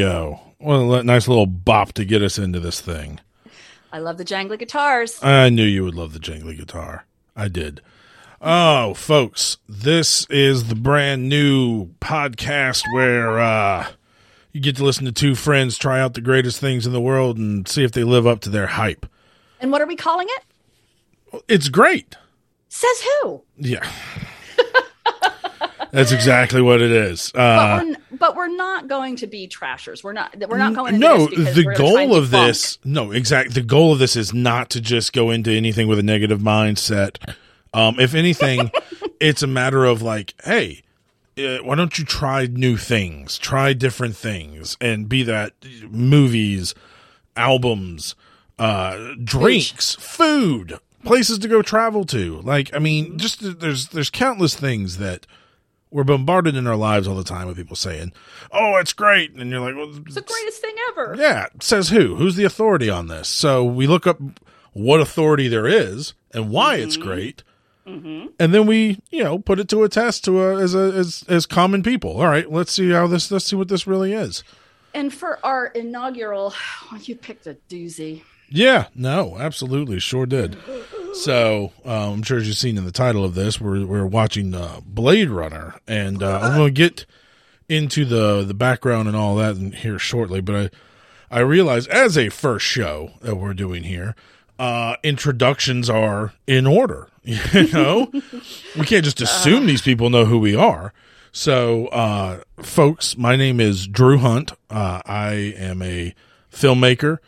Go. Well, a nice little bop to get us into this thing. I love the jangly guitars. I knew you would love the jangly guitar. I did. Oh, folks, this is the brand new podcast where uh, you get to listen to two friends try out the greatest things in the world and see if they live up to their hype. And what are we calling it? It's great. Says who? Yeah. That's exactly what it is. But Uh, we're, but we're not going to be trashers. We're not. We're not going. No, this the we're gonna try and goal of this, no, exact. The goal of this is not to just go into anything with a negative mindset. Um, if anything, it's a matter of like, hey, uh, why don't you try new things, try different things, and be that movies, albums, uh, drinks, food, places to go travel to. Like, I mean, just there's there's countless things that we're bombarded in our lives all the time with people saying, "Oh, it's great," and you're like, "Well, It's the greatest thing ever. yeah, says who? Who's the authority on this? So we look up what authority there is and why it's mm-hmm. great, mm-hmm. and then we, you know, put it to a test to a, as a as as common people. All right, let's see how this. Let's see what this really is. And for our inaugural, you picked a doozy. Yeah, no, absolutely, sure did. So um, I'm sure as you've seen in the title of this, we're we're watching uh, Blade Runner, and uh, I'm going to get into the the background and all that in here shortly. But I I realize as a first show that we're doing here, uh, introductions are in order. You know, we can't just assume these people know who we are. So, uh, folks, my name is Drew Hunt. Uh, I am a filmmaker.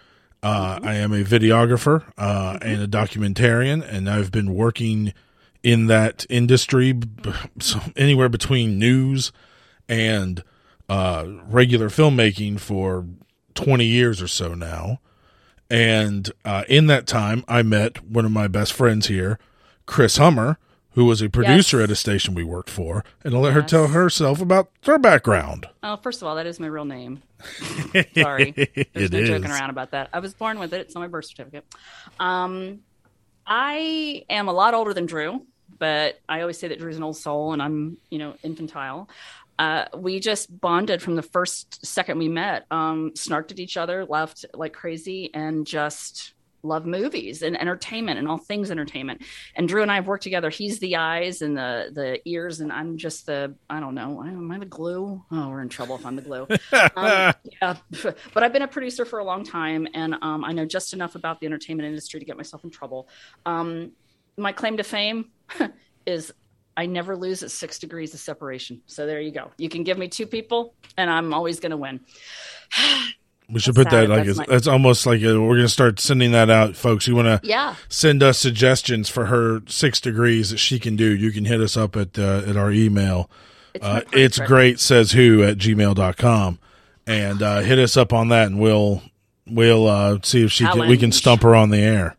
Uh, I am a videographer uh, and a documentarian, and I've been working in that industry b- so anywhere between news and uh, regular filmmaking for 20 years or so now. And uh, in that time, I met one of my best friends here, Kris Hummer, who was a producer Yes. at a station we worked for. And I'll let her tell herself about her background. Oh, first of all, that is my real name. Sorry, there's It no joking around about that. I was born with it. It's on my birth certificate. Um, I am a lot older than Drew, but I always say that Drew's an old soul, and I'm, you know, infantile. Uh, we just bonded from the first second we met. Um, snarked at each other, laughed like crazy, and just love movies and entertainment and all things entertainment. And Drew and I have worked together. He's the eyes and the the ears, and I'm just the I don't know. Am I the glue? Oh, we're in trouble if I'm the glue. um, yeah, but I've been a producer for a long time, and um, I know just enough about the entertainment industry to get myself in trouble. Um, my claim to fame is I never lose at six degrees of separation. So there you go. You can give me two people, and I'm always going to win. We should That's put that like That's it's, my- almost like a, we're going to start sending that out, folks. You want to Yeah. send us suggestions for her six degrees that she can do. You can hit us up at uh, at our email. It's, Uh, it's great says who at gmail.com and uh, hit us up on that and we'll we'll uh, see if she can, we can stump her on the air.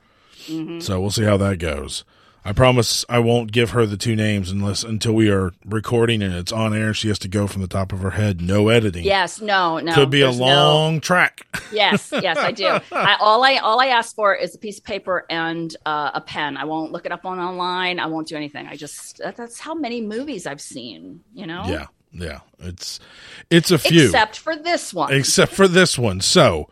Mm-hmm. So we'll see how that goes. I promise I won't give her the two names unless until we are recording and it's on air. She has to go from the top of her head, no editing. Yes, no, no. Could be a there's no- long track. yes, yes, I do. I, all I all I ask for is a piece of paper and uh, a pen. I won't look it up on online. I won't do anything. I just that, that's how many movies I've seen. You know. yeah, yeah. It's it's a few. Except for this one. except for this one. So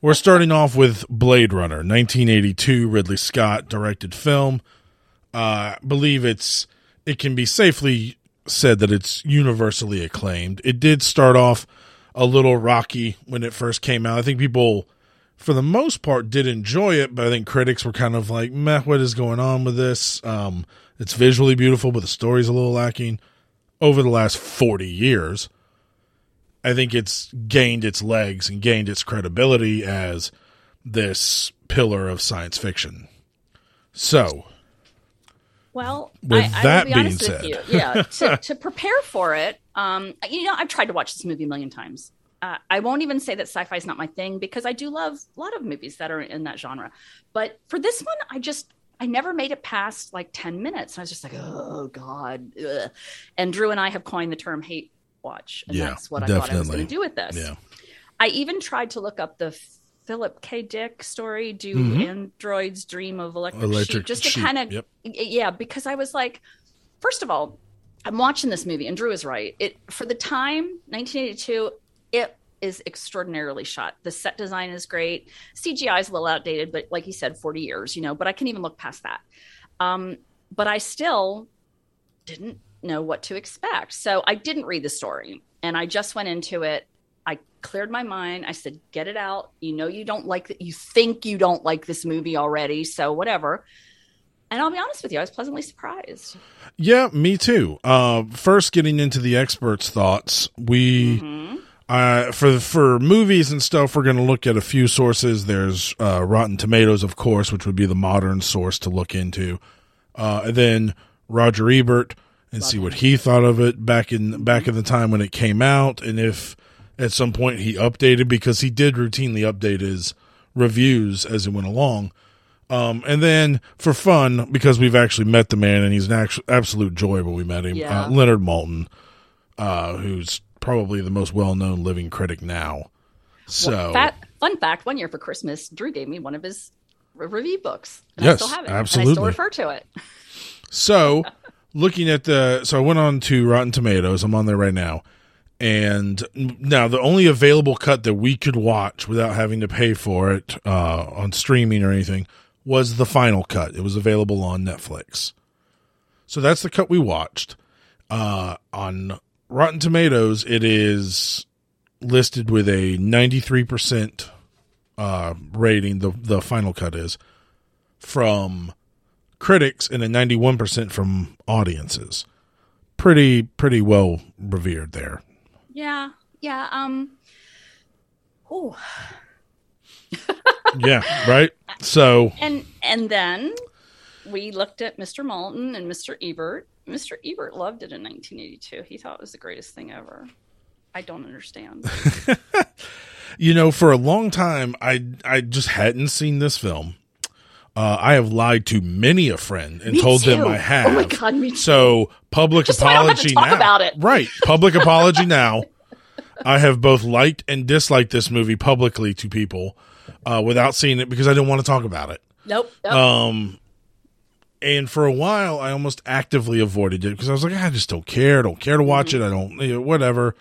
we're starting off with Blade Runner, 1982, Ridley Scott directed film. Uh, believe it's it can be safely said that it's universally acclaimed. It did start off a little rocky when it first came out. I think people, for the most part, did enjoy it, but I think critics were kind of like, "Meh, what is going on with this?" Um, it's visually beautiful, but the story's a little lacking. Over the last forty years, I think it's gained its legs and gained its credibility as this pillar of science fiction. So, Well, With I, that I being honest said. with you. yeah, to, to prepare for it, um, you know, I've tried to watch this movie a million times. Uh, I won't even say that sci-fi is not my thing because I do love a lot of movies that are in that genre. But for this one, I just I never made it past like ten minutes. I was just like, oh god. Ugh. And Drew and I have coined the term hate watch, and Yeah, that's what I thought I was going to do with this. yeah. I even tried to look up the Philip K. Dick story, "Do Mhm. Androids Dream of Electric, Electric Sheep?" Just to Sheep, kind of, yep. yeah, because I was like, first of all, I'm watching this movie, and Drew is right. It for the time, 1982, it is extraordinarily shot. The set design is great. CGI is a little outdated, but like you said, 40 years, you know, but I can even look past that. Um, but I still didn't know what to expect. So I didn't read the story and I just went into it. Cleared my mind. I said, get it out. You know, you don't like that. You think you don't like this movie already. So whatever. And I'll be honest with you, I was pleasantly surprised. Yeah, me too. Uh, first, getting into the experts' thoughts, we Mm-hmm. uh, for for movies and stuff, we're going to look at a few sources. There's uh, Rotten Tomatoes, of course, which would be the modern source to look into, uh, and then Roger Ebert and see what he thought of it back in back in the time when it came out, and if at some point he updated because he did routinely update his reviews as it went along. Um, and then for fun, because we've actually met the man and he's an actual, absolute joy when we met him, Yeah. uh, Leonard Maltin, uh, who's probably the most well known living critic now. So, Fat, fun fact one year for Christmas, Drew gave me one of his re- review books. And Yes, I still have it. And I absolutely. still refer to it. so looking at the, so I went on to Rotten Tomatoes. I'm on there right now. And now the only available cut that we could watch without having to pay for it uh, on streaming or anything was the final cut. It was available on Netflix. So that's the cut we watched. Uh, on Rotten Tomatoes, it is listed with a 93% uh, rating, the, the final cut is, from critics and a 91% from audiences. Pretty, pretty well revered there. Yeah. Yeah. Um, oh, Yeah, right? So, and and then we looked at Mr. Maltin and Mr. Ebert. Mr. Ebert loved it in 1982. He thought it was the greatest thing ever. I don't understand. you know, for a long time, I I just hadn't seen this film. Uh, I have lied to many a friend and Me told them. I have. Oh my God, me too. So public Just so I don't have to apology talk now. about it. Right, public apology now. I have both liked and disliked this movie publicly to people uh, without seeing it because I didn't want to talk about it. Nope. nope. Um, and for a while, I almost actively avoided it because I was like, I just don't care. I don't care to watch it. I don't, you know, whatever.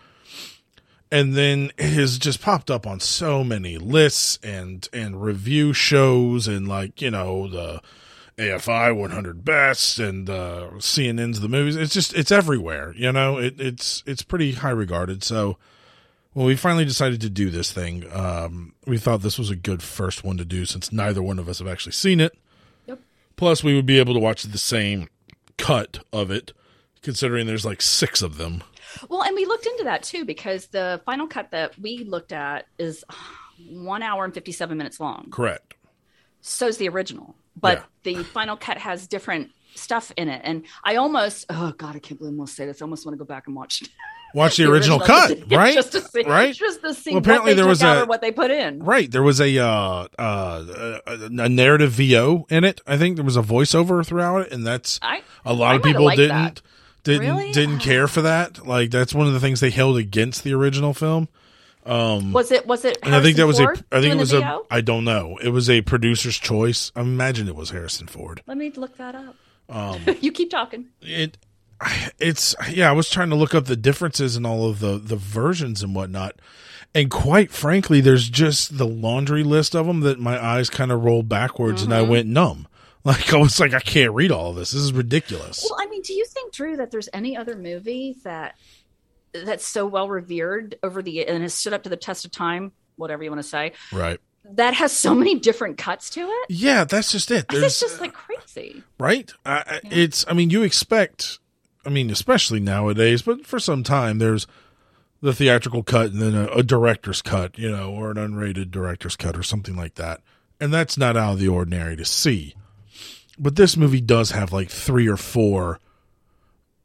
And then it has just popped up on so many lists and and review shows and like you know the AFI 100 best and uh, CNN's the movies. It's just it's everywhere. You know, it, it's it's pretty high regarded. So when we finally decided to do this thing, um, we thought this was a good first one to do since neither one of us have actually seen it. Yep. Plus, we would be able to watch the same cut of it, considering there's like six of them. Well, and we looked into that too because the final cut that we looked at is one hour and 57 minutes long. Correct. So's the original, but Yeah. the final cut has different stuff in it. And I almost, oh God, I can't believe I'm going to say this. I almost want to go back and watch Watch the, original, cut, right? Just to see, right. Just to see Well, apparently what they there was a- what they put in. Right. There was a uh, uh, a, a narrative VO in it. I think there was a voiceover throughout it, and that's I, a lot I of people didn't that. Didn't Really? didn't care for that. Like that's one of the things they held against the original film. was it, was it, And I think that was Harrison a I think it was a? I don't know. It was a producer's choice. I imagine it was Harrison Ford. Let me look that up. Um, you keep talking. it it's yeah i was trying to look up the differences in all of the the versions and whatnot and quite frankly there's just the laundry list of them that my eyes kind of rolled backwards and i Mm-hmm. went numb like i was like i can't read all of this. This is ridiculous. Well, I mean, do you think, Drew, that there's any other movie that that's so well revered over the and has stood up to the test of time, whatever you want to say, right. that has so many different cuts to it? yeah that's just it. It's just like crazy. right? I, I- it's i mean you expect i mean especially nowadays but for some time there's the theatrical cut and then a, a director's cut you know or an unrated director's cut or something like that. And that's not out of the ordinary to see but this movie does have like three or four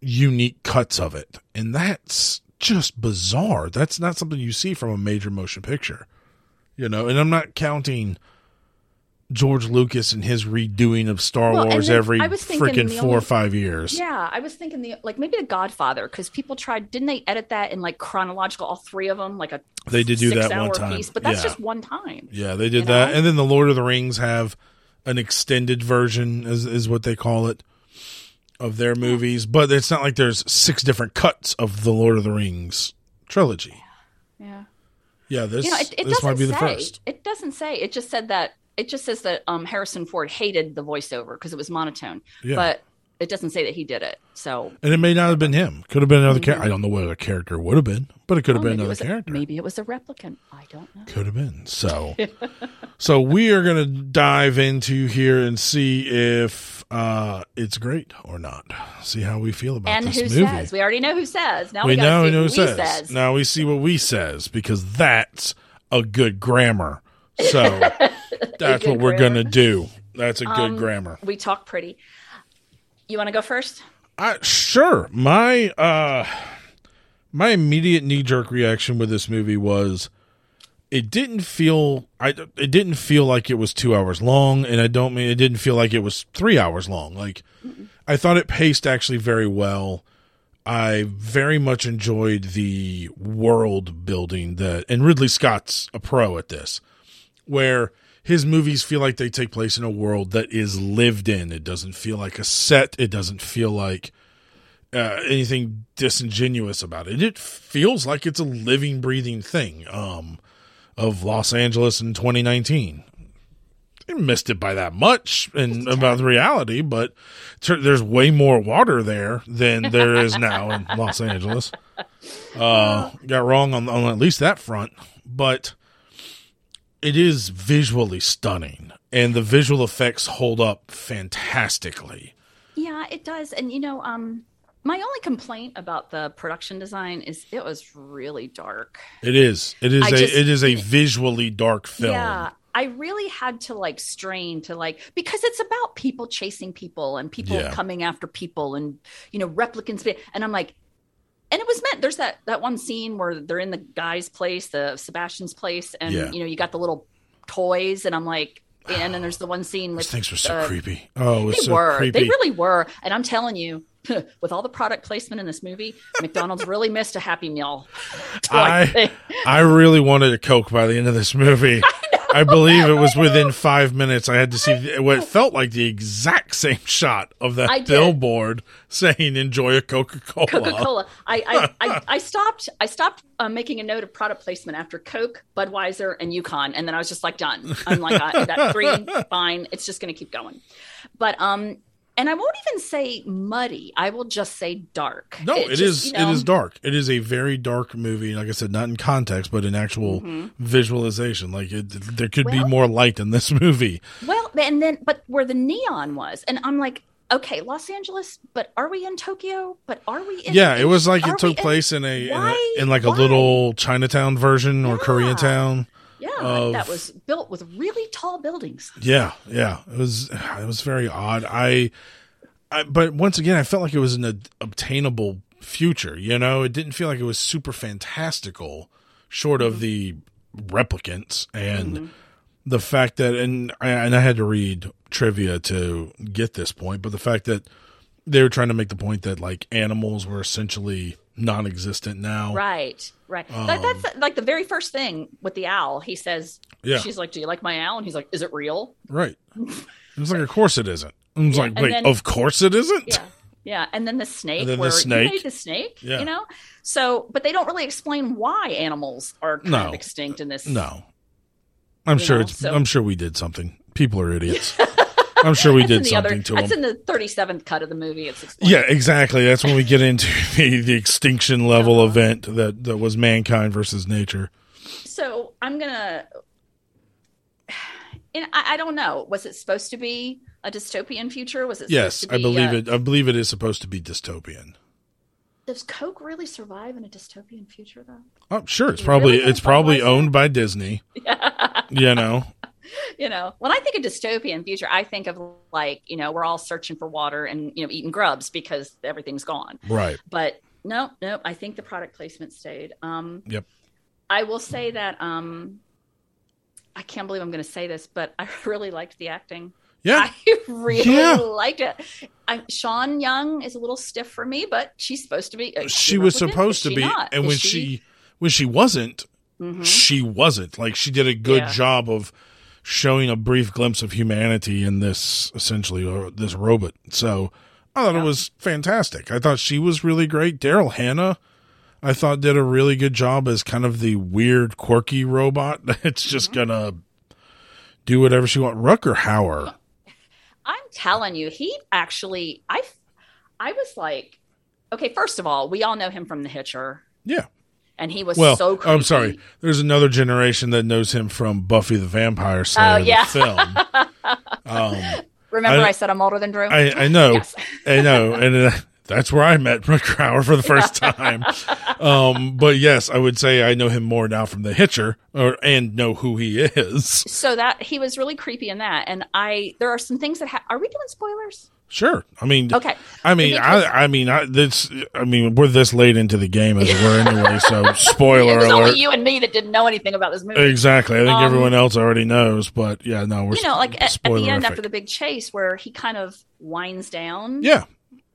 unique cuts of it and that's just bizarre that's not something you see from a major motion picture you know and i'm not counting George Lucas and his redoing of Star Well, Wars every I was thinking freaking four or five years. Yeah, I was thinking the like maybe the Godfather because people tried. Didn't they edit that in like chronological, all three of them, like a They did do that one time. piece? But that's Yeah. just one time. Yeah, they did that. know? And then the Lord of the Rings have an extended version, is, is what they call it, of their movies. But it's not like there's six different cuts of the Lord of the Rings trilogy. Yeah. Yeah, this You know, it, it this might be the first. It doesn't say. It just said that. It just says that um, Harrison Ford hated the voiceover because it was monotone. Yeah. But it doesn't say that he did it. So And it may not have been him. Could have been another character. I don't know what other character would have been, but it could have oh, been another was a, character. maybe it was a replicant. I don't know. Could have been. So, so we are going to dive into here and see if uh, it's great or not. See how we feel about And this who movie. says? We already know who says. Now we we, know see who who says. says. Now we see what we says because that's a good grammar. So that's what we're going to do. That's a good Um, grammar. We talk pretty. You want to go first? I, sure. My uh my immediate knee jerk reaction with this movie was it didn't feel I it didn't feel like it was 2 hours long and I don't mean it didn't feel like it was 3 hours long. Like I thought it paced actually very well. I very much enjoyed the world building that and Ridley Scott's a pro at this where his movies feel like they take place in a world that is lived in. It doesn't feel like a set. It doesn't feel like uh, anything disingenuous about it. It feels like it's a living, breathing thing um, of Los Angeles in 2019. I missed it by that much and about the reality, but ter- there's way more water there than there is now in Los Angeles. Uh, got wrong on, on at least that front, but it is visually stunning and the visual effects hold up fantastically. Yeah, it does. And you know, um, my only complaint about the production design is it was really dark. It is. It is I a just- it is a visually dark film. Yeah. I really had to like strain to like because it's about people chasing people and people Yeah. coming after people and you know replicants and I'm like and it was meant there's that that one scene where they're in the guy's place the Sebastian's place and Yeah. you know you got the little toys and I'm like and then there's the one scene with These things were so uh, creepy. Oh, it was they so were. creepy. They really were. And I'm telling you, with all the product placement in this movie, McDonald's really missed a Happy Meal. I I really wanted a Coke by the end of this movie. I, believe it was within five minutes. I had to see what felt like the exact same shot of that billboard saying "Enjoy a Coca Cola." Coca Cola. I, I, I, I stopped. I stopped uh, making a note of product placement after Coke, Budweiser, and Yukon, and then I was just like done. I'm like that three, fine. It's just going to keep going. But um, and I won't even say muddy. I will just say dark. No, it just, is. you know, It is dark. It is a very dark movie. Like I said, not in context, but in actual visualization. Like it, there could be Mm-hmm. More light in this movie. Well, and then but where the neon was, and I'm like, okay, Los Angeles, but are we in Tokyo? But are we? in Yeah, it was like it took we in- place in a, in a in like a little Chinatown version or Yeah. Koreatown. Of- that was built with really tall buildings. Yeah, yeah. It was it was very odd. I, I but once again, I felt like it was an ob- obtainable future. You know, it didn't feel like it was super fantastical, short of mm-hmm. the replicants and mm-hmm. the fact that and I, and I had to read trivia to get this point, but the fact that they were trying to make the point that like animals were essentially non-existent now. Right, right. Um, that, that's like the very first thing with the owl. He says, Yeah. she's like, "Do you like my owl?" And he's like, "Is it real?" Right. It was like, of course it isn't. I was like, wait, then- of course it isn't. Yeah. Yeah, and then the snake, And then the snake. the snake, Yeah. you know. So, but they don't really explain why animals are kind No. of extinct in this. No, I'm sure know, it's. so- I'm sure we did something. People are idiots. I'm sure we That's did something other. to That's them. in the thirty-seventh cut of the movie. It's explained. Yeah, exactly. That's when we get into the, the extinction level Uh-huh. event that that was mankind versus nature. So I'm gonna. And I, I don't know. Was it supposed to be a dystopian future? Was it? Yes, supposed to I believe uh, it. I believe it is supposed to be dystopian. Does Coke really survive in a dystopian future, though? Oh, sure. It's probably really it's probably owned by Disney. Yeah. You know. You know, when I think of dystopian future, I think of like, you know, we're all searching for water and, you know, eating grubs because everything's gone. Right. But no, no, I think the product placement stayed. Um, Yep. I will say that um, I can't believe I'm going to say this, but I really liked the acting. Yeah. I really Yeah. liked it. I, Sean Young is a little stiff for me, but she's supposed to be. uh, she was supposed to be, not? and Is when she when she wasn't, Mhm. she wasn't. Like she did a good Yeah. job of showing a brief glimpse of humanity in this essentially or this robot. So I thought Yeah. it was fantastic. I thought she was really great. Daryl Hannah, I thought did a really good job as kind of the weird, quirky robot that's just Mm-hmm. gonna do whatever she wants. Rutger Hauer. I'm telling you, he actually, I, I was like, okay, first of all, we all know him from The Hitcher, Yeah. And he was Well, so. I'm sorry. There's another generation that knows him from Buffy the Vampire Slayer, Oh, yeah. the film. um, Remember, I- I, said I'm older than Drew. I, I know, Yes. I know, and uh, that's where I met Rutger Hauer for the first time. um, but yes, I would say I know him more now from The Hitcher, or and know who he is. so that he was really creepy in that, and I there are some things that ha- are we doing spoilers? Sure. I mean, Okay, I mean, I, I mean, I, this, I mean, we're this late into the game as were anyway. So, spoiler it alert. only you and me that didn't know anything about this movie. Exactly. I think Um, everyone else already knows, but yeah, no, we're you know, like at, at the end after the big chase where he kind of winds down. yeah,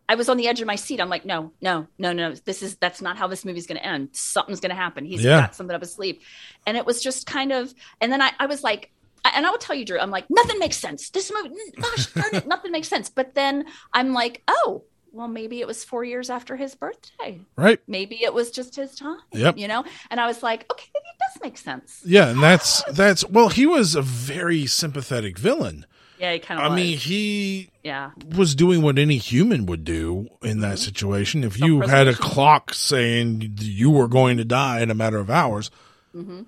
I was on the edge of my seat. I'm like, no, no, no, no. This is that's not how this movie's going to end. Something's going to happen. He's Yeah. got something up his sleeve, and it was just kind of. And then I, I was like, and I will tell you, Drew, I'm like, nothing makes sense. This movie, gosh darn it, nothing makes sense. But then I'm like, oh, well, maybe it was four years after his birthday. right. Maybe it was just his time. Yep. You know. And I was like, okay, maybe it does make sense. Yeah, and that's that's well, he was a very sympathetic villain. Yeah, he kind of. I was. mean, he yeah, was doing what any human would do in that situation. If you had a clock saying you were going to die in a matter of hours, Mm-hmm.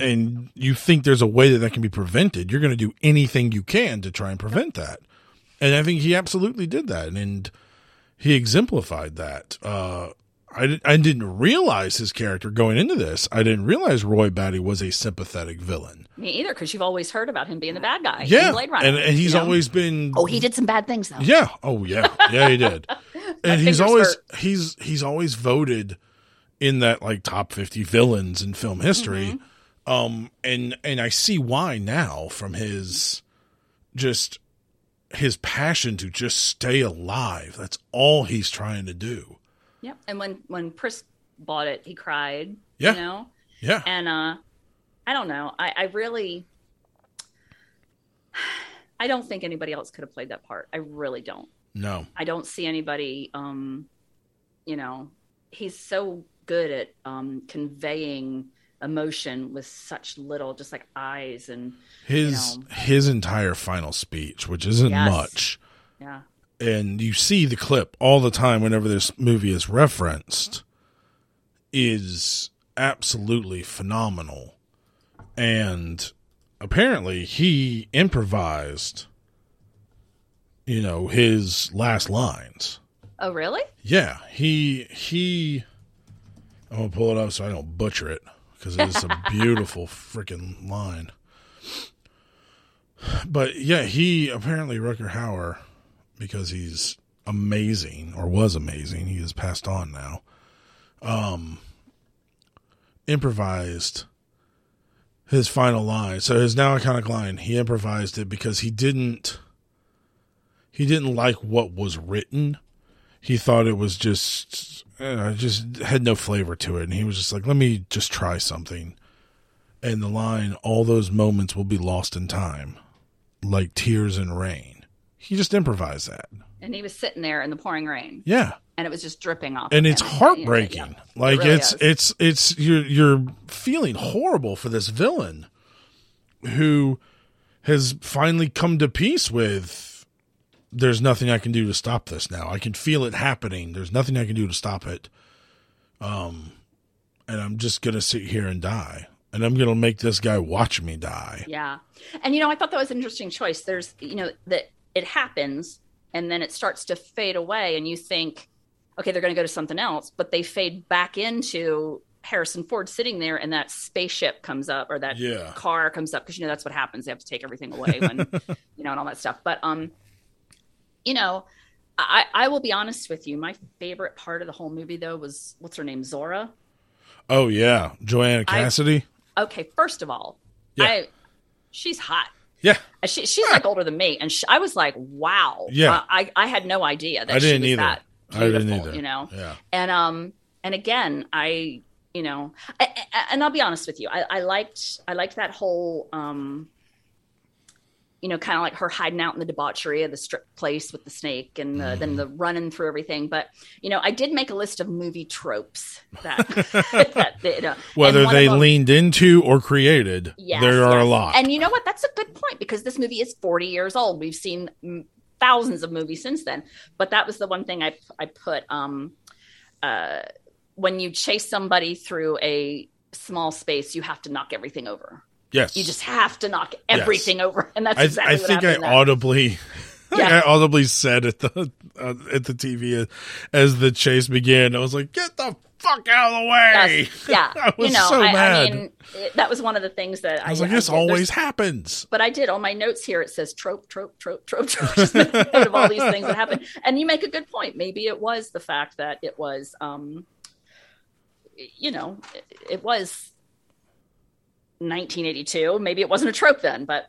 And you think there's a way that that can be prevented, you're going to do anything you can to try and prevent that. And I think he absolutely did that, and he exemplified that. Uh, I, I didn't realize his character going into this. I didn't realize Roy Batty was a sympathetic villain. me either. Because you've always heard about him being the bad guy. Yeah, Blade Runner, and, and he's you know? always been. Oh, he did some bad things though. Yeah. Oh, yeah. Yeah, he did. and he's always hurt. he's he's always voted in that like top 50 villains in film history. Mm-hmm. Um and and I see why now from his just his passion to just stay alive. That's all he's trying to do. Yep. And when when Pris bought it, he cried. Yeah. You know, Yeah. and uh, I don't know. I, I really, I don't think anybody else could have played that part. I really don't. No. I don't see anybody. Um, you know, he's so good at um, conveying emotion with such little, just like eyes and His You know. his entire final speech, which isn't Yes. much. yeah. and you see the clip all the time whenever this movie is referenced is absolutely phenomenal and apparently he improvised you know his last lines Oh, really? yeah he he i'm gonna pull it up so i don't butcher it because it's a beautiful freaking line but yeah he apparently rutger hauer because he's amazing or was amazing. He has passed on now. Um, improvised his final line. So his now iconic line, he improvised it because he didn't he didn't like what was written. He thought it was just uh, just had no flavor to it, and he was just like, "Let me just try something." And the line, "All those moments will be lost in time, like tears in rain." He just improvised that. And he was sitting there in the pouring rain, Yeah. and it was just dripping off. And of it's heartbreaking. Yeah. Like really it's is. it's it's you're you're feeling horrible for this villain who has finally come to peace with there's nothing I can do to stop this now. I can feel it happening. There's nothing I can do to stop it. Um and I'm just going to sit here and die. And I'm going to make this guy watch me die. Yeah. And you know, I thought that was an interesting choice. There's, you know, that it happens and then it starts to fade away and you think, okay, they're going to go to something else, but they fade back into Harrison Ford sitting there and that spaceship comes up or that Yeah. car comes up because you know that's what happens. They have to take everything away when you know and all that stuff. But um you know, I, I will be honest with you. My favorite part of the whole movie, though, was what's her name, Zhora. Oh yeah, Joanna I- Cassidy. Okay, first of all, Yeah. I she's hot. yeah. She, she's like older than me, and sh I was like, "Wow!" Yeah. I I had no idea that I didn't she was either. that I didn't beautiful. either. You know, Yeah. and um, and again, I you know, I, I- and I'll be honest with you, I, I liked I liked that whole um, you know, kind of like her hiding out in the debauchery of the strip place with the snake and the, then the Mm. running through everything. But you know, I did make a list of movie tropes that, that you know, Whether they them- leaned into or created, Yes, there are a lot. And you know what? That's a good point because this movie is 40 years old. We've seen mm, thousands of movies since then. But that was the one thing I I put um uh when you chase somebody through a small space, you have to knock everything over. Yes, You just have to knock everything over, and that's I, exactly I what think I audibly, Yeah. I audibly said at the uh, at the TV as the chase began. I was like, "Get the fuck out of the way!" Yes. Yeah, I was you know, so I, mad. I mean, it, that was one of the things that I was like, I "This. Always happens." but I did on my notes here. It says trope, trope, trope, trope, trope. Just make of all these things that happen. And you make a good point. Maybe it was the fact that it was, um, you know, it, it was 1982. Maybe it wasn't a trope then, but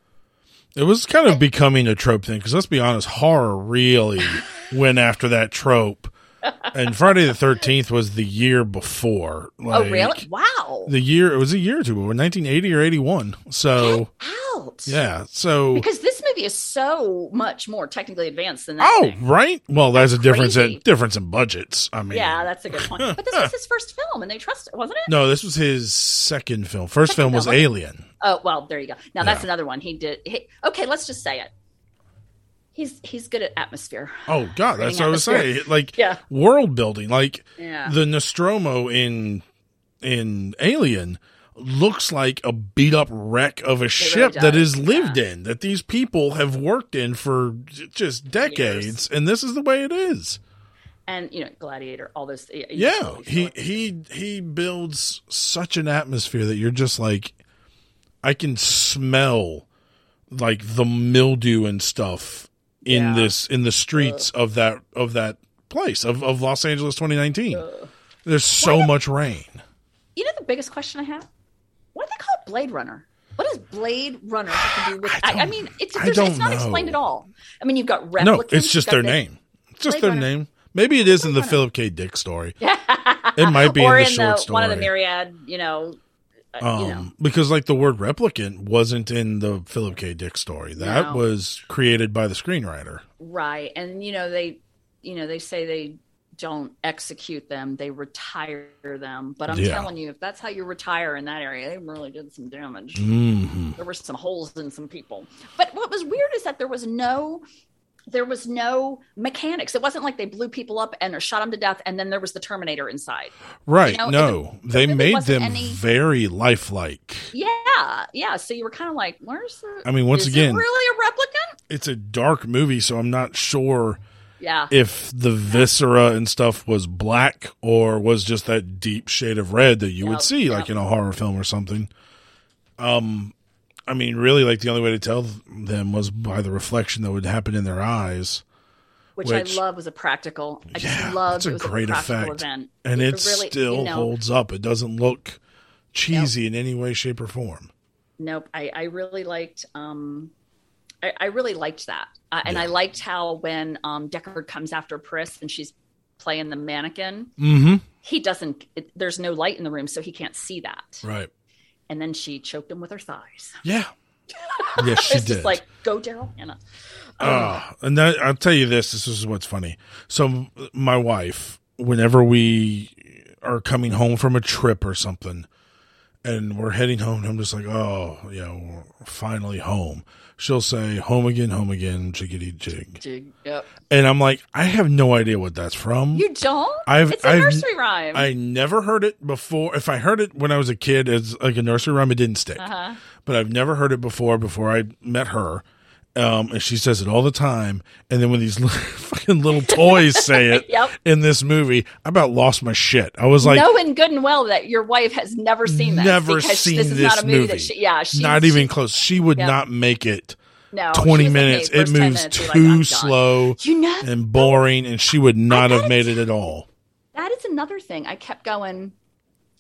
It was kind of becoming a trope thing because let's be honest, horror really went after that trope. And Friday the Thirteenth was the year before. Like, oh really? Wow! The year it was a year or two before, nineteen eighty or eighty one. So Out. yeah, so Because this movie is so much more technically advanced than that. oh thing. right. Well, there's a difference in difference in budgets. I mean, Yeah, that's a good point. But this was his first film, and they trusted, wasn't it? no, this was his second film. First Second film was film. Alien. Oh well, there you go. Now that's Yeah. another one he did. He, okay, let's just say it. He's he's good at atmosphere. Oh God, that's what I was saying. Like Yeah. world building, like Yeah. the Nostromo in in Alien looks like a beat up wreck of a ship that does, is lived in that these people have worked in for just decades, and this is the way it is. and you know, Gladiator, all those. Yeah, Yeah, he he he builds such an atmosphere that you're just like, I can smell like the mildew and stuff in Yeah. this in the streets uh. of that of that place of, of Los Angeles 2019. Uh. There's so much rain. You know, the biggest question I have: Why do they call it Blade Runner? What does Blade Runner have to do with? I I, I, mean, it's I it's not know. explained at all. I mean, you've got replicants. No, it's just their the- name. It's just Blade their Runner. name. Maybe it is in the Philip K. Dick story. It might be or in the in short the story. one of the myriad. You know, uh, um, you know. because like the word replicant wasn't in the Philip K. Dick story. That No. was created by the screenwriter. Right. And you know, they you know, they say they don't execute them, they retire them. But I'm Yeah. telling you, if that's how you retire in that area, they really did some damage. hmm There were some holes in some people. But what was weird is that there was no there was no mechanics. It wasn't like they blew people up and or shot them to death and then there was the Terminator inside. Right. You know, no, it- they really made them any- very lifelike. Yeah, yeah. So you were kind of like, "Where's the?" I mean, once is it again- really a replicant? It's a dark movie, so I'm not sure Yeah, if the viscera and stuff was black or was just that deep shade of red that you Yep, would see like in a horror film or something. Um, I mean, really, like the only way to tell them was by the reflection that would happen in their eyes, which, which- I love was a practical. I Yeah, just loved it's a it was great a effect. event, and it, really- still you know, holds up. It doesn't look cheesy in any way, shape, or form. Nope, I, I really liked. Um, I, I really liked that, uh, and Yeah. I liked how when um, Deckard comes after Pris and she's playing the mannequin, Mm-hmm. he doesn't. It, there's no light in the room, so he can't see that. Right. And then she choked him with her thighs. Yeah. Yes, she did. just like go, Daryl Hannah. Ah, and that, I'll tell you this. This is what's funny. So my wife, whenever we are coming home from a trip or something, and we're heading home, I'm just like, oh, yeah, we're finally home. She'll say, "Home again, home again, jiggity jig," Jig. Yep. and I'm like, I have no idea what that's from. You don't? I've- it's a I've- nursery rhyme. I never heard it before. If I heard it when I was a kid as like a nursery rhyme, it didn't stick. uh-huh. But I've never heard it before. Before I met her, um, and she says it all the time. And then when these little, fucking little toys say it Yep. in this movie, I about lost my shit. I was like, Knowing good and well that your wife has never seen this. never because seen this is not a movie, movie. that she, yeah, she's, not even she- close. She would Yeah. not make it no, 20 was like, minutes. hey, it moves minutes, be like, too slow You know, and boring, and she would not have made it at all. that is another thing. I kept going.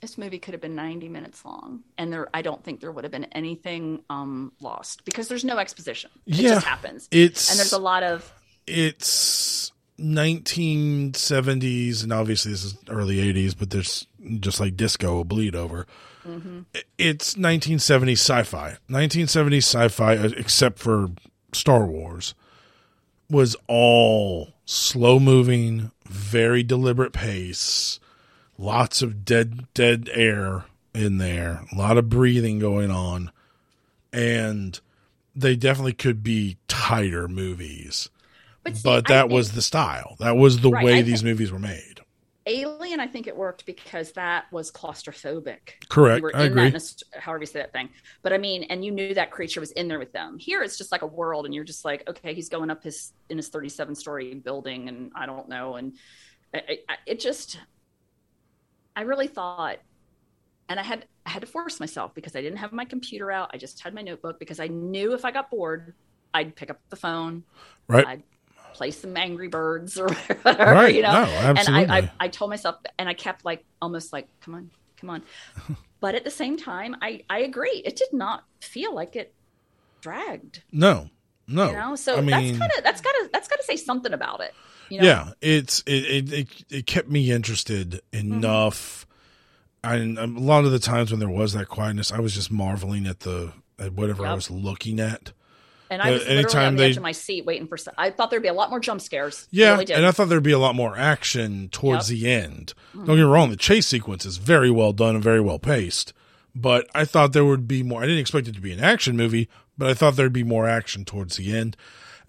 This movie could have been 90 minutes long, and there, I don't think there would have been anything um, lost because there's no exposition. It Yeah. just happens, It's and there's a lot of it's 1970s and obviously this is early 80s but there's just like disco will bleed over Mm-hmm. it's 1970s sci-fi 1970s sci-fi uh, except for Star Wars was all slow moving, very deliberate pace, lots of dead dead air in there, a lot of breathing going on, and they definitely could be tighter movies. But, see, But that think was the style. That was the Right, way I these movies were made. Alien. I think it worked because that was claustrophobic. Correct. I agree. that, however you say that thing. But I mean, and you knew that creature was in there with them. Here, it's just like a world, and you're just like, okay, he's going up his in his 37 story building, and I don't know, and I, I, it just, I really thought, and I had I had to force myself because I didn't have my computer out. I just had my notebook because I knew if I got bored, I'd pick up the phone, Right. I'd play some Angry Birds or whatever, right. you know. no, absolutely. And I, I, I told myself, and I kept like almost like, come on, come on. but at the same time, I, I agree. It did not feel like it dragged, no. No. you know. So I mean, that's kind of that's gotta that's gotta say something about it. You know? yeah it's it, it it it kept me interested enough and a lot of the times when there was that quietness i was just marveling at the at whatever i was looking at And I Uh, was literally anytime on the they- edge of my seat waiting for. I thought there'd be a lot more jump scares. Yeah really and i thought there'd be a lot more action towards Yep. Mm-hmm. the end don't get me wrong the chase sequence is very well done and very well paced but i thought there would be more i didn't expect it to be an action movie but i thought there'd be more action towards the end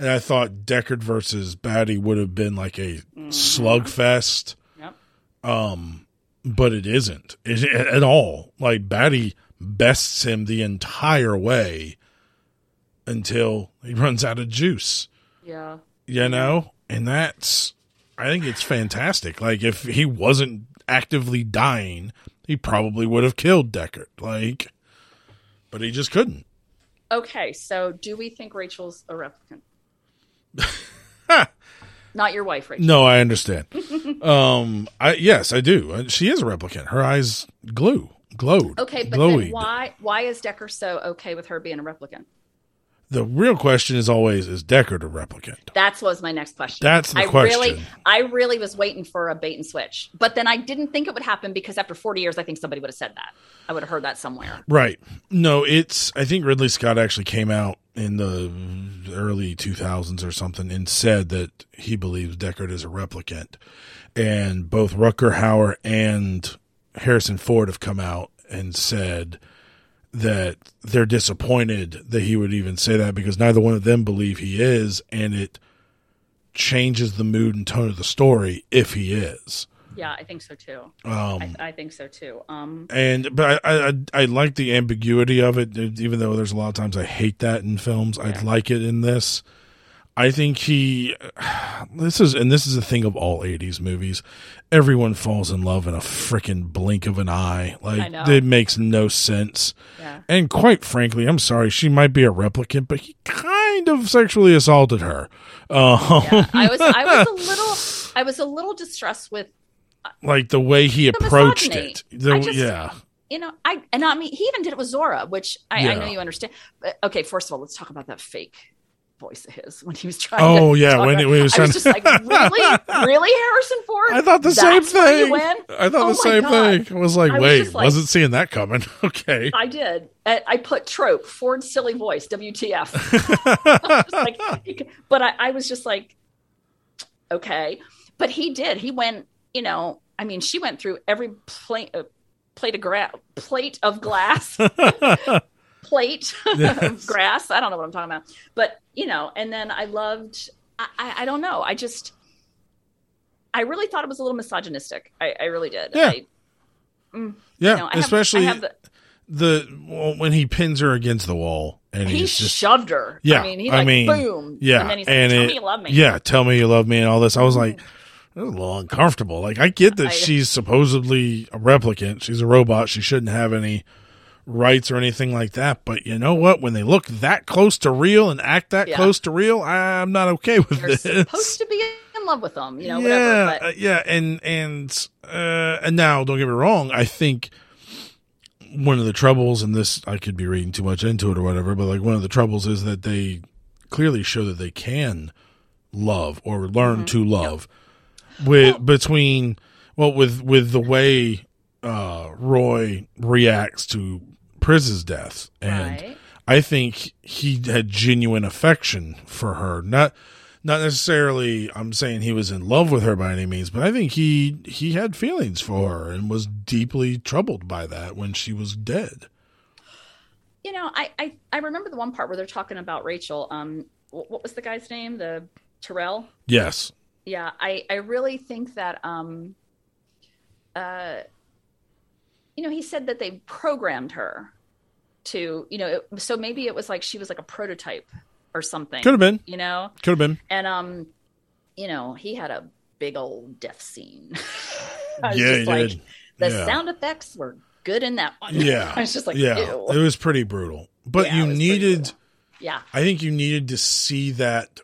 and i thought deckard versus batty would have been like a Mm-hmm. slugfest Yep. but it isn't it, at all. Like Batty bests him the entire way until he runs out of juice, Yeah. you know? And that's, I think it's fantastic. Like, if he wasn't actively dying, he probably would have killed Deckard. Like, but he just couldn't. Okay. So, do we think Rachel's a replicant? Not your wife, right? No, I understand. um, I yes, I do. Uh, She is a replicant. Her eyes glue, glowed. Okay, but glowy. then why why is Decker so okay with her being a replicant? The real question is always: Is Deckard a replicant? That was my next question. That's the I question. really, I really was waiting for a bait and switch, but then I didn't think it would happen because after 40 years, I think somebody would have said that. I would have heard that somewhere. Right. No, it's. I think Ridley Scott actually came out in the early 2000s or something and said that he believes Deckard is a replicant. And both Rutger Hauer and Harrison Ford have come out and said that they're disappointed that he would even say that because neither one of them believe he is, and it changes the mood and tone of the story if he is. Yeah, I think so too. Um, I, I think so too. Um, and but I, I I like the ambiguity of it, even though there's a lot of times I hate that in films. I Yeah. like it in this. I think he, this is, and this is a thing of all '80s movies. Everyone falls in love in a freaking blink of an eye. Like it makes no sense. yeah. And quite frankly, I'm sorry, she might be a replicant, but he kind of sexually assaulted her. Um, yeah. I was, I was a little, I was a little distressed with, like the way he approached misogyny. it. The- just- yeah. you know, I and I mean, he even did it with Zhora, which I, I know you understand. But, okay, first of all, let's talk about that fake voice of his when he was trying. Oh, to yeah, when he- was I was trying- just like, really, really, Harrison Ford. I thought the same thing. I thought Oh the same God. thing. I was like, I wait, just like- wasn't seeing that coming. okay. I did. I I put trope Ford's silly voice. WTF? Like, but I, I was just like, okay. But he did. He went. You know, I mean, she went through every plate. Uh, plate of gra- plate of glass plate Yes. of grass i don't know what i'm talking about but you know and then i loved i i, don't know. I just i really thought it was a little misogynistic. I, I really did. Yeah. I, mm, yeah, you know, especially have the, the well, when he pins her against the wall and he he's just shoved her. Yeah, I mean he I mean, boom. yeah, and then he's like and tell it- me you love me. Yeah, tell me you love me and all this. I was like, that was a little uncomfortable. Like I get that I- she's supposedly a replicant, she's a robot, she shouldn't have any rights or anything like that. But you know what? When they look that close to real and act that Yeah. close to real, I'm not okay with you're this. supposed to be in love with them you know yeah, whatever but uh, yeah, and and uh, and now don't get me wrong. I think one of the troubles, and this I could be reading too much into it or whatever, but like one of the troubles is that they clearly show that they can love or learn to love with between well with with the way uh Roy reacts to Pris's death and right I think he had genuine affection for her. Not not necessarily I'm saying he was in love with her by any means, but I think he he had feelings for her and was deeply troubled by that when she was dead. You know, I I, I remember the one part where they're talking about Rachel. Um, what was the guy's name? The Tyrell. Yes. Yeah, I I really think that um, uh, you know, he said that they programmed her to, you know, it, so maybe it was like she was like a prototype or something. Could have been. You know? Could have been. And um, you know, he had a big old death scene. yeah, he like, did. The yeah. sound effects were good in that one. Yeah. I was just like, yeah, Ew. it was pretty brutal. But Yeah, you was needed. Yeah. I think you needed to see that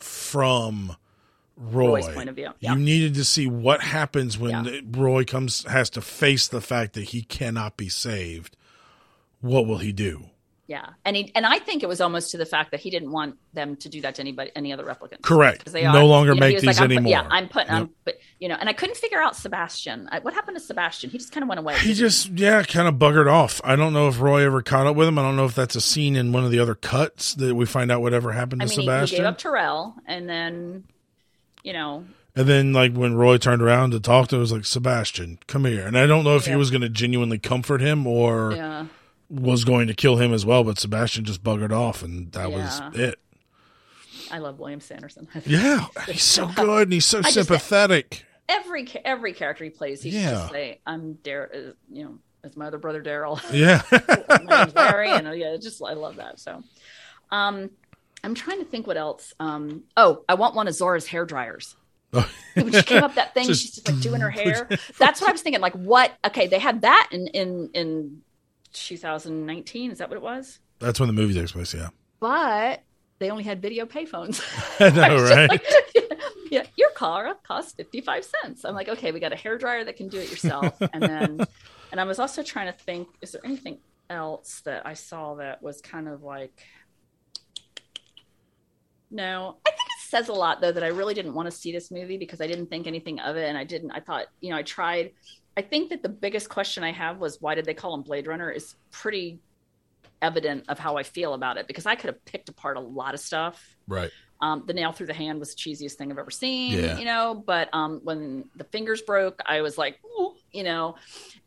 from Roy. Roy's point of view. Yeah. You needed to see what happens when Yeah. Roy comes has to face the fact that he cannot be saved. What will he do? Yeah, and he and I think it was almost to the fact that he didn't want them to do that to anybody, any other replicants. Correct. 'Cause they No longer you know, make these put- anymore. yeah, I'm putting, I'm, Yep. but you know, and I couldn't figure out Sebastian. I, what happened to Sebastian? He just kind of went away. He just yeah, kind of buggered off. I don't know if Roy ever caught up with him. I don't know if that's a scene in one of the other cuts that we find out whatever happened I to mean, he, he Sebastian. gave up Tyrell, and then, you know, And then, like when Roy turned around to talk to him, it was like Sebastian, come here. And I don't know if he was going to genuinely comfort him or yeah, was going to kill him as well. But Sebastian just buggered off, and that Yeah. was it. I love William Sanderson. Yeah, he's so good, and he's so just- sympathetic. every every character he plays, he Yeah. just say, "I'm Dar," uh, you know, as my other brother Darryl. Yeah, my name's Larry, and uh, yeah, just I love that. So, um, I'm trying to think what else. Um, oh, I want one of Zhora's hair dryers. when she came up that thing, Just- she's just like doing her hair. That's what I was thinking. Like, what? Okay, they had that in in in 2019. Is that what it was? that's when the movie takes place. Yeah, But they only had video payphones. I I know, just right? like, yeah, your car costs 55 cents. I'm like, okay, we got a hair dryer that can do it yourself. And then, and I was also trying to think, is there anything else that I saw that was kind of like, no, I think it says a lot though that I really didn't want to see this movie because I didn't think anything of it. And I didn't, I thought, you know, I tried. I think that the biggest question I have was why did they call him Blade Runner is pretty evident of how I feel about it because I could have picked apart a lot of stuff. right. Um, the nail through the hand was the cheesiest thing I've ever seen, Yeah. you know. But um, when the fingers broke, I was like, "Ooh," you know,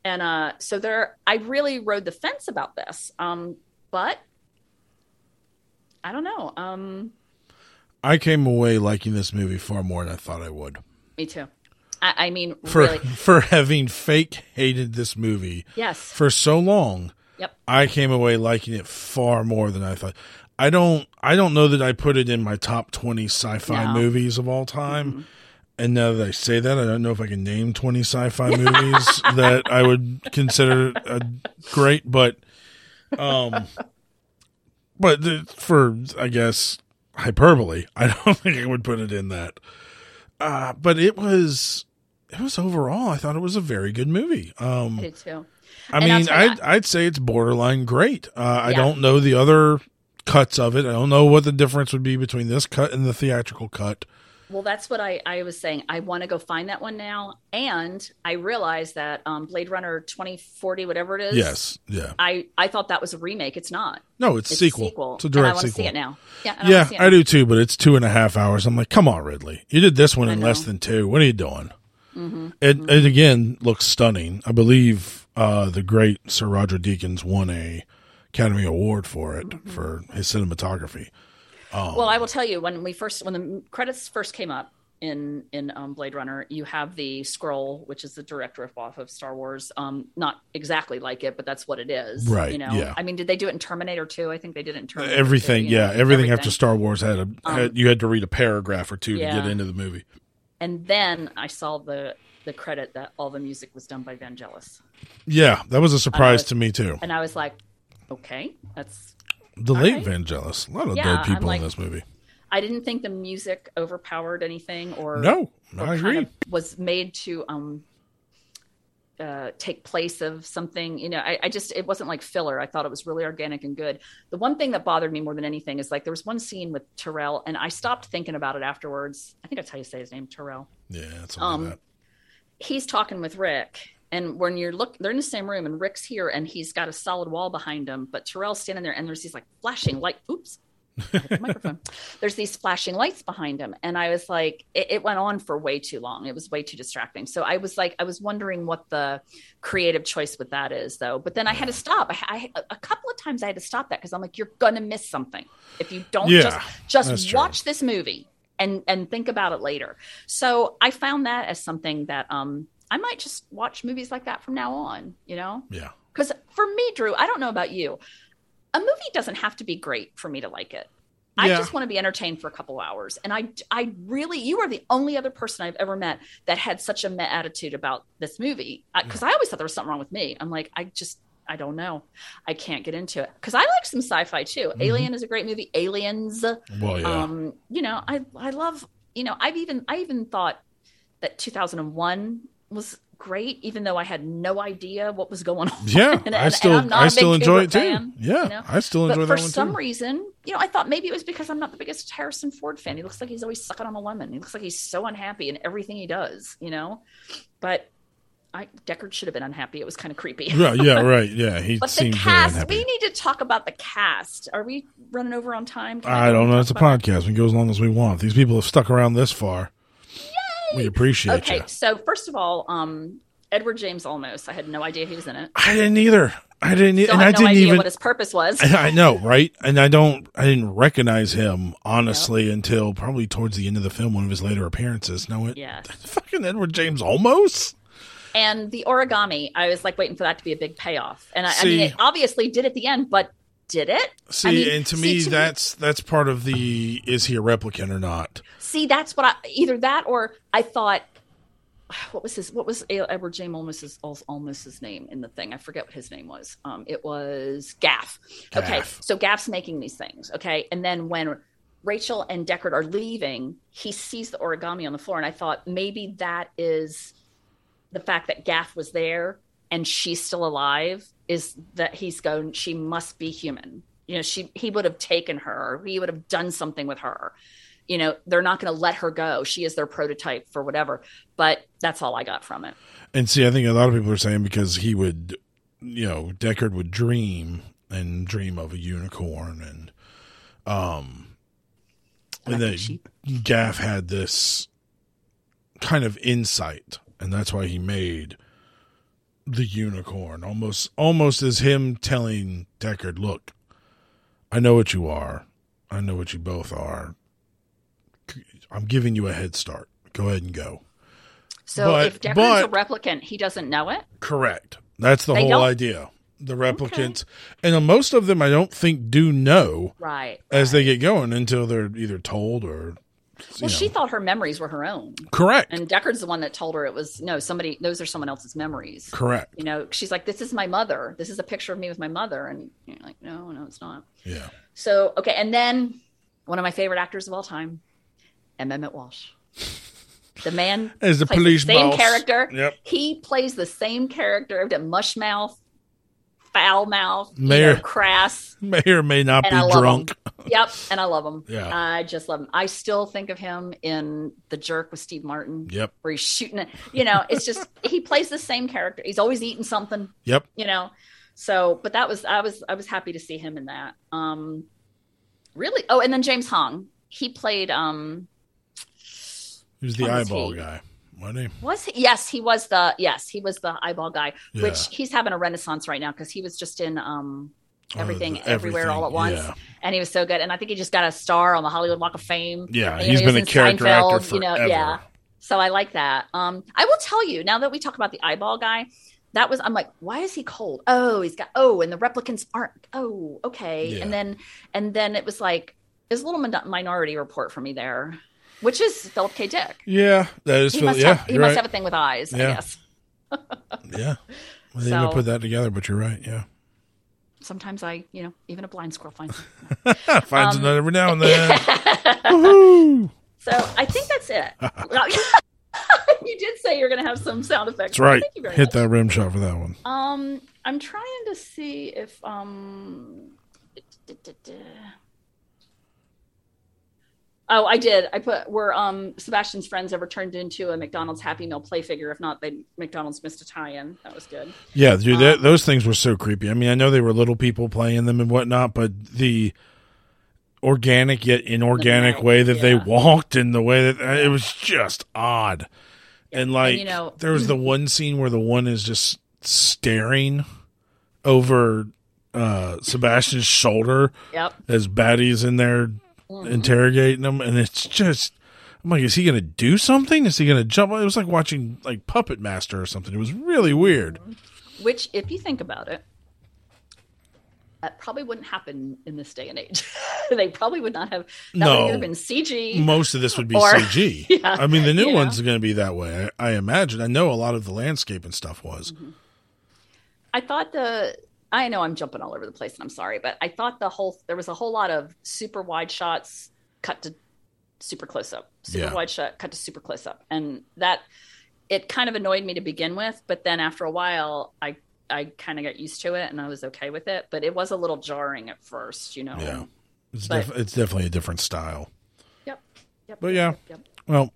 and uh, so there, I really rode the fence about this. Um, but I don't know. Um, I came away liking this movie far more than I thought I would. me too. I, I mean, For really, for having fake hated this movie yes, for so long, yep, I came away liking it far more than I thought. I don't I don't know that I put it in my top 20 sci-fi No. movies of all time. And now that I say that, I don't know if I can name 20 sci-fi movies that I would consider great, but um but the, for I guess hyperbole, I don't think I would put it in that. Uh but it was it was overall I thought it was a very good movie. Um I did too. I And mean, I'd, I'd say it's borderline great. Uh, I don't know the other cuts of it. I don't know what the difference would be between this cut and the theatrical cut. Well, that's what I, I was saying. I want to go find that one now. And I realized that um, Blade Runner 2040, whatever it is. Yes, yeah. I, I thought that was a remake. It's not. No, it's, It's sequel. a sequel. It's a direct and I want to see it now. Yeah, I Yeah, I do too, but it's two and a half hours. I'm like, come on, Ridley. You did this one in less than two. What are you doing? Mm-hmm. It, it again looks stunning. I believe uh, the great Sir Roger Deakins won a Academy Award for it Mm-hmm. for his cinematography. Well, I will tell you when we first when the credits first came up in in um, Blade Runner, you have the scroll, which is the direct riff off of Star Wars. Um, not exactly like it, but that's what it is. Right, You know. yeah. I mean, did they do it in Terminator 2? I think they did it in Terminator. Everything, 2, you know, yeah, everything, after Star Wars had a Um, had, you had to read a paragraph or two to get into the movie. And then I saw the the credit that all the music was done by Vangelis, Yeah, that was a surprise was- to me too. and I was like, okay, that's. The late right. Vangelis, a lot of Yeah, dope people like- in this movie. I didn't think the music overpowered anything, or No, or I agree. was made to um uh, take place of something you know I, I just it wasn't like filler i thought it was really organic and good the one thing that bothered me more than anything is like there was one scene with tyrell and i stopped thinking about it afterwards i think that's how you say his name tyrell Yeah, um, like that. he's talking with rick And when you're look, they're in the same room, and Rick's here, and he's got a solid wall behind him, but Tyrell's standing there, and there's these like flashing light. Oops, the microphone. There's these flashing lights behind him, and I was like, it, it went on for way too long. It was way too distracting. So I was like, I was wondering what the creative choice with that is, though. But then I had to stop. I, I a couple of times I had to stop that because I'm like, you're gonna miss something if you don't Yeah, just just true. watch this movie and and think about it later. So I found that as something that um I might just watch movies like that from now on. You know, Yeah. because for me, Drew, I don't know about you. A movie doesn't have to be great for me to like it. I Yeah. just want to be entertained for a couple hours. And I, I really, you are the only other person I've ever met that had such a meh attitude about this movie. Because I always thought there was something wrong with me. I'm like, I just, I don't know. I can't get into it. Because I like some sci-fi too. Alien is a great movie. Aliens. Well, yeah. Um, you know, I, I love, you know, I've even, I even thought that 2001 was great, even though I had no idea what was going on. yeah. and- I still, and I'm not I still enjoy it too. fan, yeah. you know? I still But enjoy for that one For some too. reason, you know, I thought maybe it was because I'm not the biggest Harrison Ford fan. He looks like he's always sucking on a lemon. He looks like he's so unhappy in everything he does, you know. But I Deckard should have been unhappy. It was kind of creepy. yeah, yeah, right. Yeah, he But the cast, we need to talk about the cast. Are we running over on time? Can I go don't know. It's a podcast. We can go as long as we want. These people have stuck around this far. We appreciate Okay, you. Okay, so first of all, um, Edward James Olmos. I had no idea he was in it. I didn't either. I didn't, Still and I no didn't idea even. what his purpose was. I know, right? And I don't. I didn't recognize him honestly until probably towards the end of the film, one of his later appearances. No, it. Yes. Fucking Edward James Olmos. And the origami, I was like waiting for that to be a big payoff. And I, I mean, it obviously did at the end, but did it? See, I mean, and to see, me, to me- that's that's part of the is he a replicant or not? See, that's what I either that or I thought what was his what was Edward James Olmos's Olmos's name in the thing? I forget what his name was. Um it was Gaff. Okay. So Gaff's making these things, okay? And then when Rachel and Deckard are leaving, he sees the origami on the floor and I thought maybe that is the fact that Gaff was there and she's still alive is that he's going she must be human. You know, she he would have taken her, he would have done something with her you know they're not going to let her go she is their prototype for whatever but that's all i got from it And see, I think a lot of people are saying because he would, you know, Deckard would dream and dream of a unicorn, and um, and then. Gaff had this kind of insight, and that's why he made the unicorn almost almost as him telling Deckard, "Look, I know what you are. I know what you both are. I'm giving you a head start. Go ahead and go." so But- if Deckard's but- a replicant he doesn't know it Correct. That's the They whole don't- idea. The replicants, and uh, most of them, I don't think do know right as right. they get going until they're either told or. Well know. she thought her memories were her own correct. and Deckard's the one that told her it was no somebody those are someone else's memories correct. you know she's like this is my mother this is a picture of me with my mother and you're like no no it's not Yeah. so okay and then one of my favorite actors of all time M. Emmett Walsh the man is the plays police the same boss. character. Yep. He plays the same character, of the mush mouth, foul mouth, you Mayor. know, crass. May or may not be drunk. Yep, and I love him. Yeah. I just love him. I still think of him in The Jerk with Steve Martin, Yep. where he's shooting it. You know, it's just he plays the same character. He's always eating something. Yep. You know, so but that was I was I was happy to see him in that. Um, really. Oh, and then James Hong. He played um He was the was eyeball he? guy. Wasn't? Was he? Yes, he was the yes, he was the eyeball guy. Yeah. Which he's having a renaissance right now because he was just in um Oh, everything, the- everywhere, all at once, Yeah. and he was so good. And I think he just got a star on the Hollywood Walk of Fame. Yeah, And, he's he been a character actor Seinfeld, you know, yeah. So I like that. Um, I will tell you now that we talk about the eyeball guy. That was I'm like, why is he cold? Oh, he's got oh, and the replicants aren't. Oh, okay. Yeah. And then and then it was like it was a little min- minority report for me there, which is Philip K. Dick. Yeah, that is He Phil. must Yeah, have he must right. have a thing with eyes. I Yeah. guess. Yeah. I didn't even put that together, but you're right. Yeah. Sometimes I, you know, even a blind squirrel finds. Finds Um, it every now and then. So I think that's it. you did say you're going to have some sound effects. That's right. Thank you very Hit much. that rim shot for that one. Um, I'm trying to see if um. Oh, I did. I put were um Sebastian's friends ever turned into a McDonald's Happy Meal play figure? If not, they McDonald's missed a tie-in. That was good. Yeah, dude, that, those things were so creepy. I mean, I know they were little people playing them and whatnot, but the organic yet inorganic way that they walked and the way that it was just odd. And like, you know- there was the one scene where the one is just staring over uh Sebastian's shoulder Yep. as Batty's in there Mm-hmm. interrogating him, and it's just. I'm like, is he going to do something? Is he going to jump? It was like watching like Puppet Master or something. It was really weird. Which, if you think about it, that probably wouldn't happen in this day and age. they probably would not have. That No. would either been CG. most of this would be Or- CG. Yeah, I mean, the new one's going to be that way. I, I imagine. I know a lot of the landscape and stuff was. Mm-hmm. I thought the. I know I'm jumping all over the place, and I'm sorry, but I thought the whole there was a whole lot of super wide shots cut to super close up, super Yeah. wide shot cut to super close up, and that it kind of annoyed me to begin with. But then after a while, I I kind of got used to it, and I was okay with it. But it was a little jarring at first, you know. Yeah, it's But- def- it's definitely a different style. Yep. Yep. But yeah. Yep. yep. Well,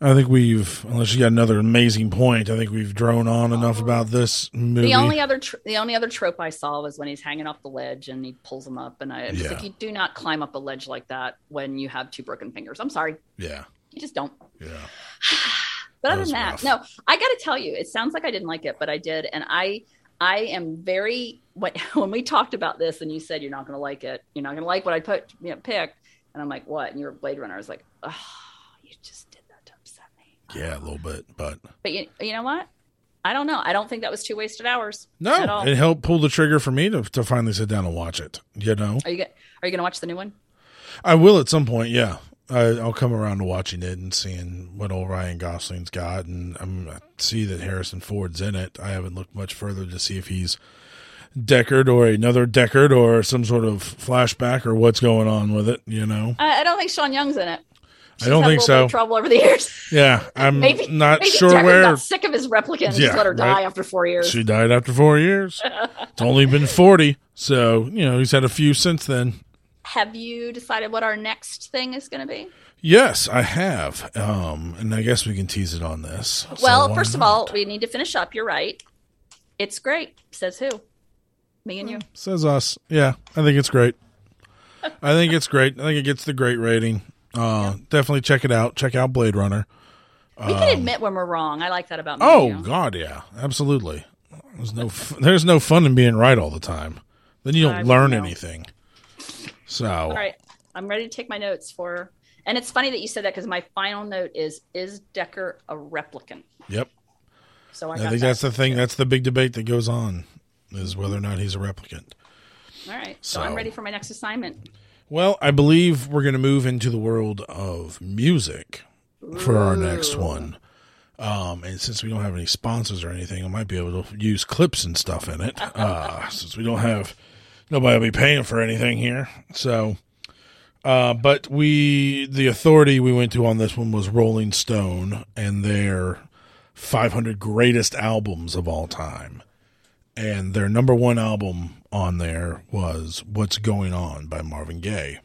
I think we've unless you got another amazing point, I think we've drone on enough um, about this movie. The only other tr- the only other trope I saw was when he's hanging off the ledge and he pulls him up, and I was Yeah. like, you do not climb up a ledge like that when you have two broken fingers. I'm sorry, yeah, you just don't. yeah. But That other than that, rough. no, I got to tell you, it sounds like I didn't like it, but I did, and I I am very when when we talked about this, and you said you're not going to like it, you're not going to like what I put you know, picked, and I'm like, what? And you were Blade Runner. I was like, oh, you just did that to upset me. Yeah, a little bit, but But you, you know what? I don't know. I don't think that was two wasted hours. at no, all. it helped pull the trigger for me to to finally sit down and watch it. You know, Are you are you going to watch the new one? I will at some point. Yeah, I, I'll come around to watching it and seeing what old Ryan Gosling's got, and I'm, I see that Harrison Ford's in it. I haven't looked much further to see if he's Deckard or another Deckard or some sort of flashback or what's going on with it. You know, I, I don't think Sean Young's in it. I don't think a little bit so. of trouble over the years. Yeah, I'm Maybe not maybe sure where got sick of his replicant and Yeah, just let her die after four years. she died after four years. it's only been forty, so you know he's had a few since then. Have you decided what our next thing is going to be? Yes, I have, um, and I guess we can tease it on this. Well, why first of all, we need to finish up. You're right. It's great. Says who? Me and you. Says us. Yeah, I think it's great. I think it's great. I think it gets the great rating. Uh, Definitely check it out. Check out Blade Runner. We can admit when we're wrong. I like that about me. Um, Oh you. God, yeah, absolutely. There's no f- there's no fun in being right all the time. Then you don't learn know. anything. So All right. I'm ready to take my notes for. And it's funny that you said that because my final note is: Is Decker a replicant? yep, So I, I think that. that's the thing. That's the big debate that goes on is whether or not he's a replicant. All right. So, I'm ready for my next assignment. Well, I believe we're going to move into the world of music for our next one. Um, and since we don't have any sponsors or anything, I might be able to use clips and stuff in it. Uh, since we don't have nobody will be paying for anything here. So, uh, but we, the authority we went to on this one was Rolling Stone and their 500 greatest albums of all time. And their number one album on there was What's Going On by Marvin Gaye.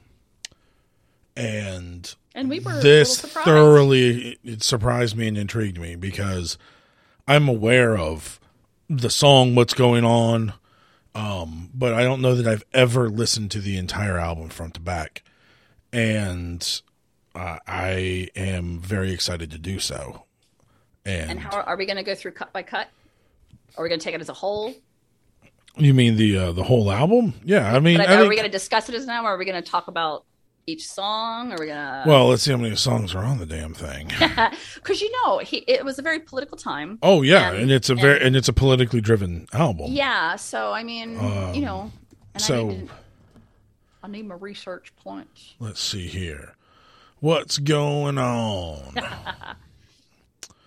And And we were this thoroughly it surprised me and intrigued me because I'm aware of the song What's Going On, um, but I don't know that I've ever listened to the entire album front to back. And uh, I am very excited to do so. And, And how are we going to go through cut by cut? Are we going to take it as a whole? You mean the uh, the whole album? Yeah, I mean, But I are think, we going to discuss it as now, or are we going to talk about each song? Are we going to? well, let's see how many songs are on the damn thing. Because you know, he, it was a very political time. Oh yeah, And- and, it's a very and it's a politically driven album. Yeah. So I mean, you know, and Um, so- I need, to- I need my research points. Let's see here. What's going on?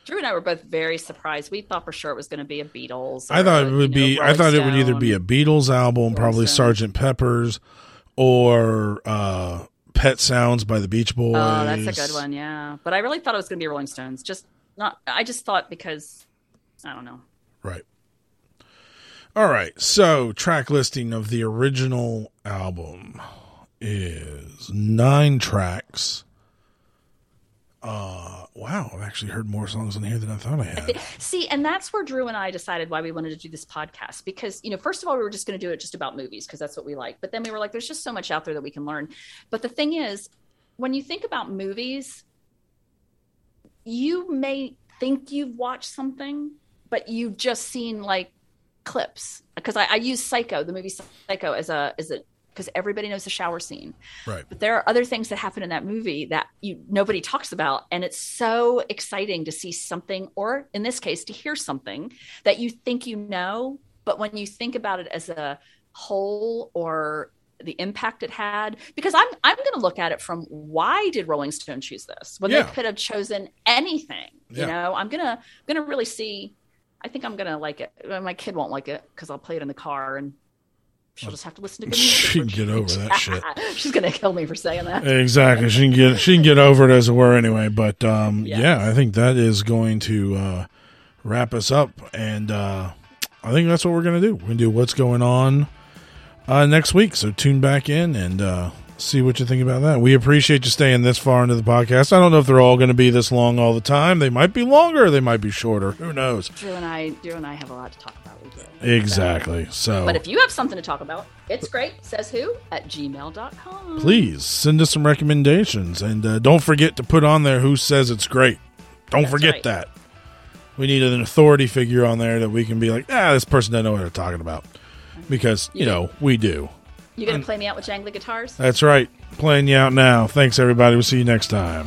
Drew and I were both very surprised. We thought for sure it was going to be a Beatles. I thought it would know, be. I thought it would either be a Beatles album, probably Stone. Sergeant Pepper's, or uh, Pet Sounds by the Beach Boys. Oh, that's a good one. Yeah, but I really thought it was going to be Rolling Stones. Just not. I just thought because I don't know. Right. All right. So, track listing of the original album is nine tracks. Uh, wow, I've actually heard more songs in here than I thought I had. See, and that's where Drew and I decided why we wanted to do this podcast because, you know, first of all, we were just going to do it just about movies because that's what we like. But then we were like, there's just so much out there that we can learn. But the thing is, when you think about movies, you may think you've watched something, but you've just seen like clips. Because I, I use Psycho, the movie Psycho, as a as a because everybody knows the shower scene. Right. But there are other things that happen in that movie that you nobody talks about and it's so exciting to see something or in this case to hear something that you think you know, but when you think about it as a whole or the impact it had because I'm I'm going to look at it from why did Rolling Stone choose this when Yeah. they could have chosen anything. Yeah. You know, I'm gonna I'm gonna really see. I think I'm gonna like it. My kid won't like it because I'll play it in the car and she'll just have to listen to good music. She can get over that shit. She's gonna kill me for saying that. Exactly. She can get she can get over it as it were anyway. But um, Yes. yeah, I think that is going to uh, wrap us up, and uh, I think that's what we're gonna do. We're gonna do what's going on uh, next week. So tune back in and uh, see what you think about that. We appreciate you staying this far into the podcast. I don't know if they're all going to be this long all the time. They might be longer. They might be shorter. Who knows? Drew and I, Drew and I have a lot to talk about. Do. Exactly. So But if you have something to talk about, it's great. Says who at gmail.com. please send us some recommendations and uh, don't forget to put on there who says it's great don't That's forget right. that we need an authority figure on there that we can be like ah this person doesn't know what they're talking about because you Yeah. know we do You gonna play me out with jangly guitars? that's right playing you out now thanks everybody we'll see you next time